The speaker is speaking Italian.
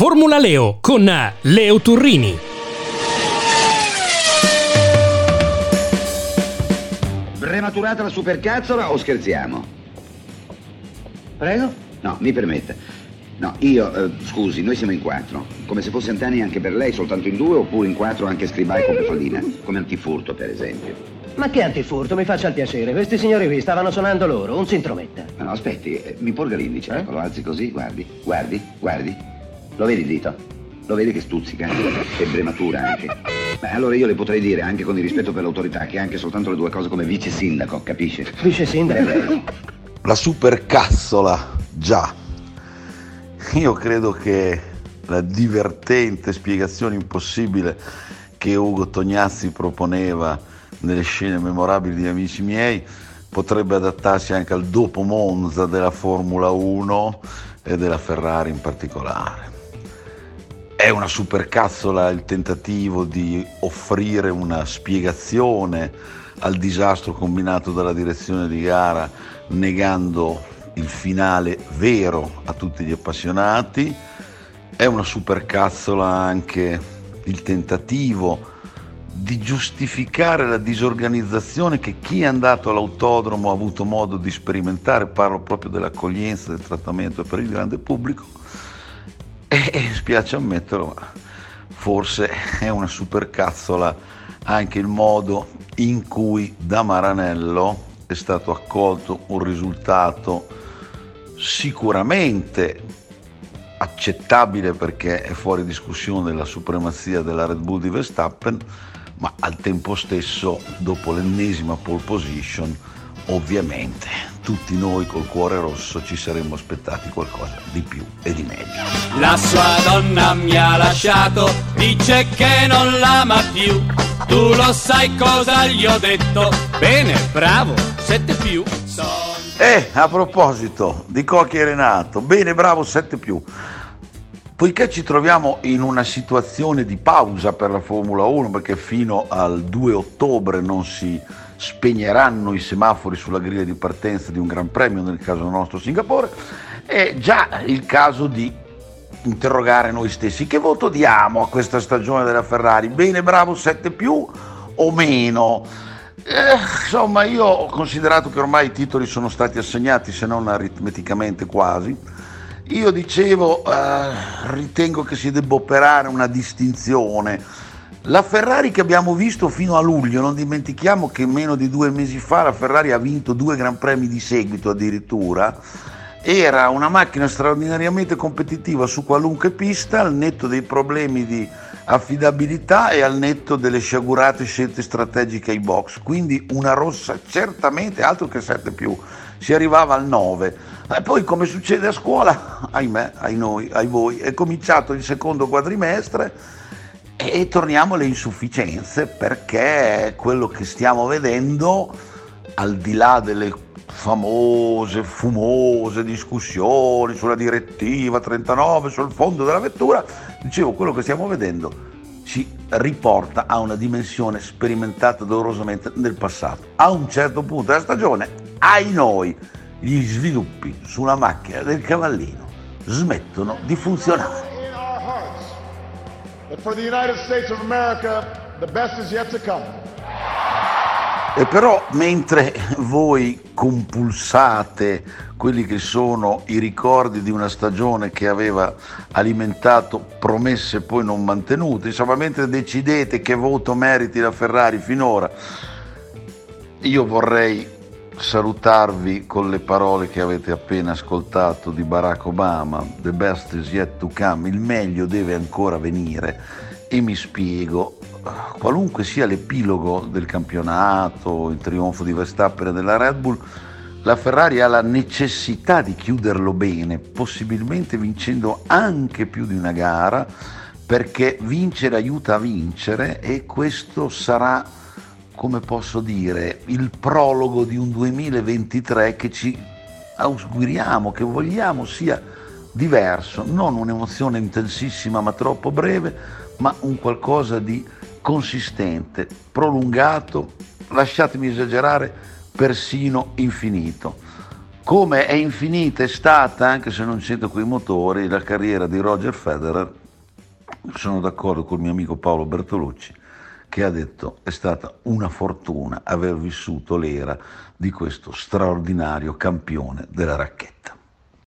Formula Leo con Leo Turrini. Prematurata la supercazzola o scherziamo? Prego? No, mi permetta. No, io, eh, scusi, noi siamo in quattro. Come se fosse Antani anche per lei, soltanto in due, oppure in quattro anche scribai con Pefallina. Come antifurto, per esempio. Ma che antifurto, mi faccia il piacere. Questi signori qui stavano suonando loro, un si intrometta. No, no, aspetti, eh, mi porga l'indice. Ecco, lo alzi così, guardi, guardi, guardi. Lo vedi il dito? Lo vedi che stuzzica? Che brematura anche. Beh, allora io le potrei dire, anche con il rispetto per l'autorità, che anche soltanto le due cose come vice sindaco, capisce? Vice sindaco? Eh, La supercazzola, già. Io credo che la divertente spiegazione impossibile che Ugo Tognazzi proponeva nelle scene memorabili di Amici miei potrebbe adattarsi anche al dopo Monza della Formula 1 e della Ferrari in particolare. È una supercazzola il tentativo di offrire una spiegazione al disastro combinato dalla direzione di gara negando il finale vero a tutti gli appassionati. È una supercazzola anche il tentativo di giustificare la disorganizzazione che chi è andato all'autodromo ha avuto modo di sperimentare, parlo proprio dell'accoglienza, del trattamento per il grande pubblico e, spiace ammetterlo, ma forse è una supercazzola anche il modo in cui da Maranello è stato accolto un risultato sicuramente accettabile perché è fuori discussione la supremazia della Red Bull di Verstappen, ma al tempo stesso, dopo l'ennesima pole position, ovviamente tutti noi col cuore rosso ci saremmo aspettati qualcosa di più e di meglio. La sua donna mi ha lasciato, dice che non l'ama più. Tu lo sai cosa gli ho detto? Bene, bravo, sette più. Son E a proposito di Cocchi e Renato, bene bravo 7 più. Poiché ci troviamo in una situazione di pausa per la Formula 1, perché fino al 2 ottobre non si spegneranno i semafori sulla griglia di partenza di un Gran Premio, nel caso nostro Singapore, è già il caso di interrogare noi stessi. Che voto diamo a questa stagione della Ferrari? Bene, bravo 7 più o meno? Eh, insomma, io ho considerato che ormai i titoli sono stati assegnati, se non aritmeticamente quasi. Io dicevo, eh, ritengo che si debba operare una distinzione. La Ferrari che abbiamo visto fino a luglio, non dimentichiamo che meno di due mesi fa la Ferrari ha vinto due Gran Premi di seguito addirittura, era una macchina straordinariamente competitiva su qualunque pista, al netto dei problemi di affidabilità e al netto delle sciagurate scelte strategiche ai box. Quindi una rossa certamente, altro che 7 più, si arrivava al 9. E poi come succede a scuola, ahimè, ai noi, ai voi, è cominciato il secondo quadrimestre e torniamo alle insufficienze perché quello che stiamo vedendo, al di là delle famose, fumose discussioni sulla direttiva 39, sul fondo della vettura, dicevo, quello che stiamo vedendo ci riporta a una dimensione sperimentata dolorosamente nel passato. A un certo punto della stagione, ai noi, gli sviluppi sulla macchina del cavallino smettono di funzionare. E però mentre voi compulsate quelli che sono i ricordi di una stagione che aveva alimentato promesse poi non mantenute, insomma mentre decidete che voto meriti la Ferrari finora, io vorrei salutarvi con le parole che avete appena ascoltato di Barack Obama, The best is yet to come, il meglio deve ancora venire. E mi spiego, qualunque sia l'epilogo del campionato, il trionfo di Verstappen e della Red Bull, la Ferrari ha la necessità di chiuderlo bene, possibilmente vincendo anche più di una gara, perché vincere aiuta a vincere e questo sarà, come posso dire, il prologo di un 2023 che ci auguriamo, che vogliamo sia diverso, non un'emozione intensissima ma troppo breve, ma un qualcosa di consistente, prolungato, lasciatemi esagerare, persino infinito. come è infinita è stata, anche se non sento quei motori, la carriera di Roger Federer, sono d'accordo col mio amico Paolo Bertolucci, che ha detto è stata una fortuna aver vissuto l'era di questo straordinario campione della racchetta.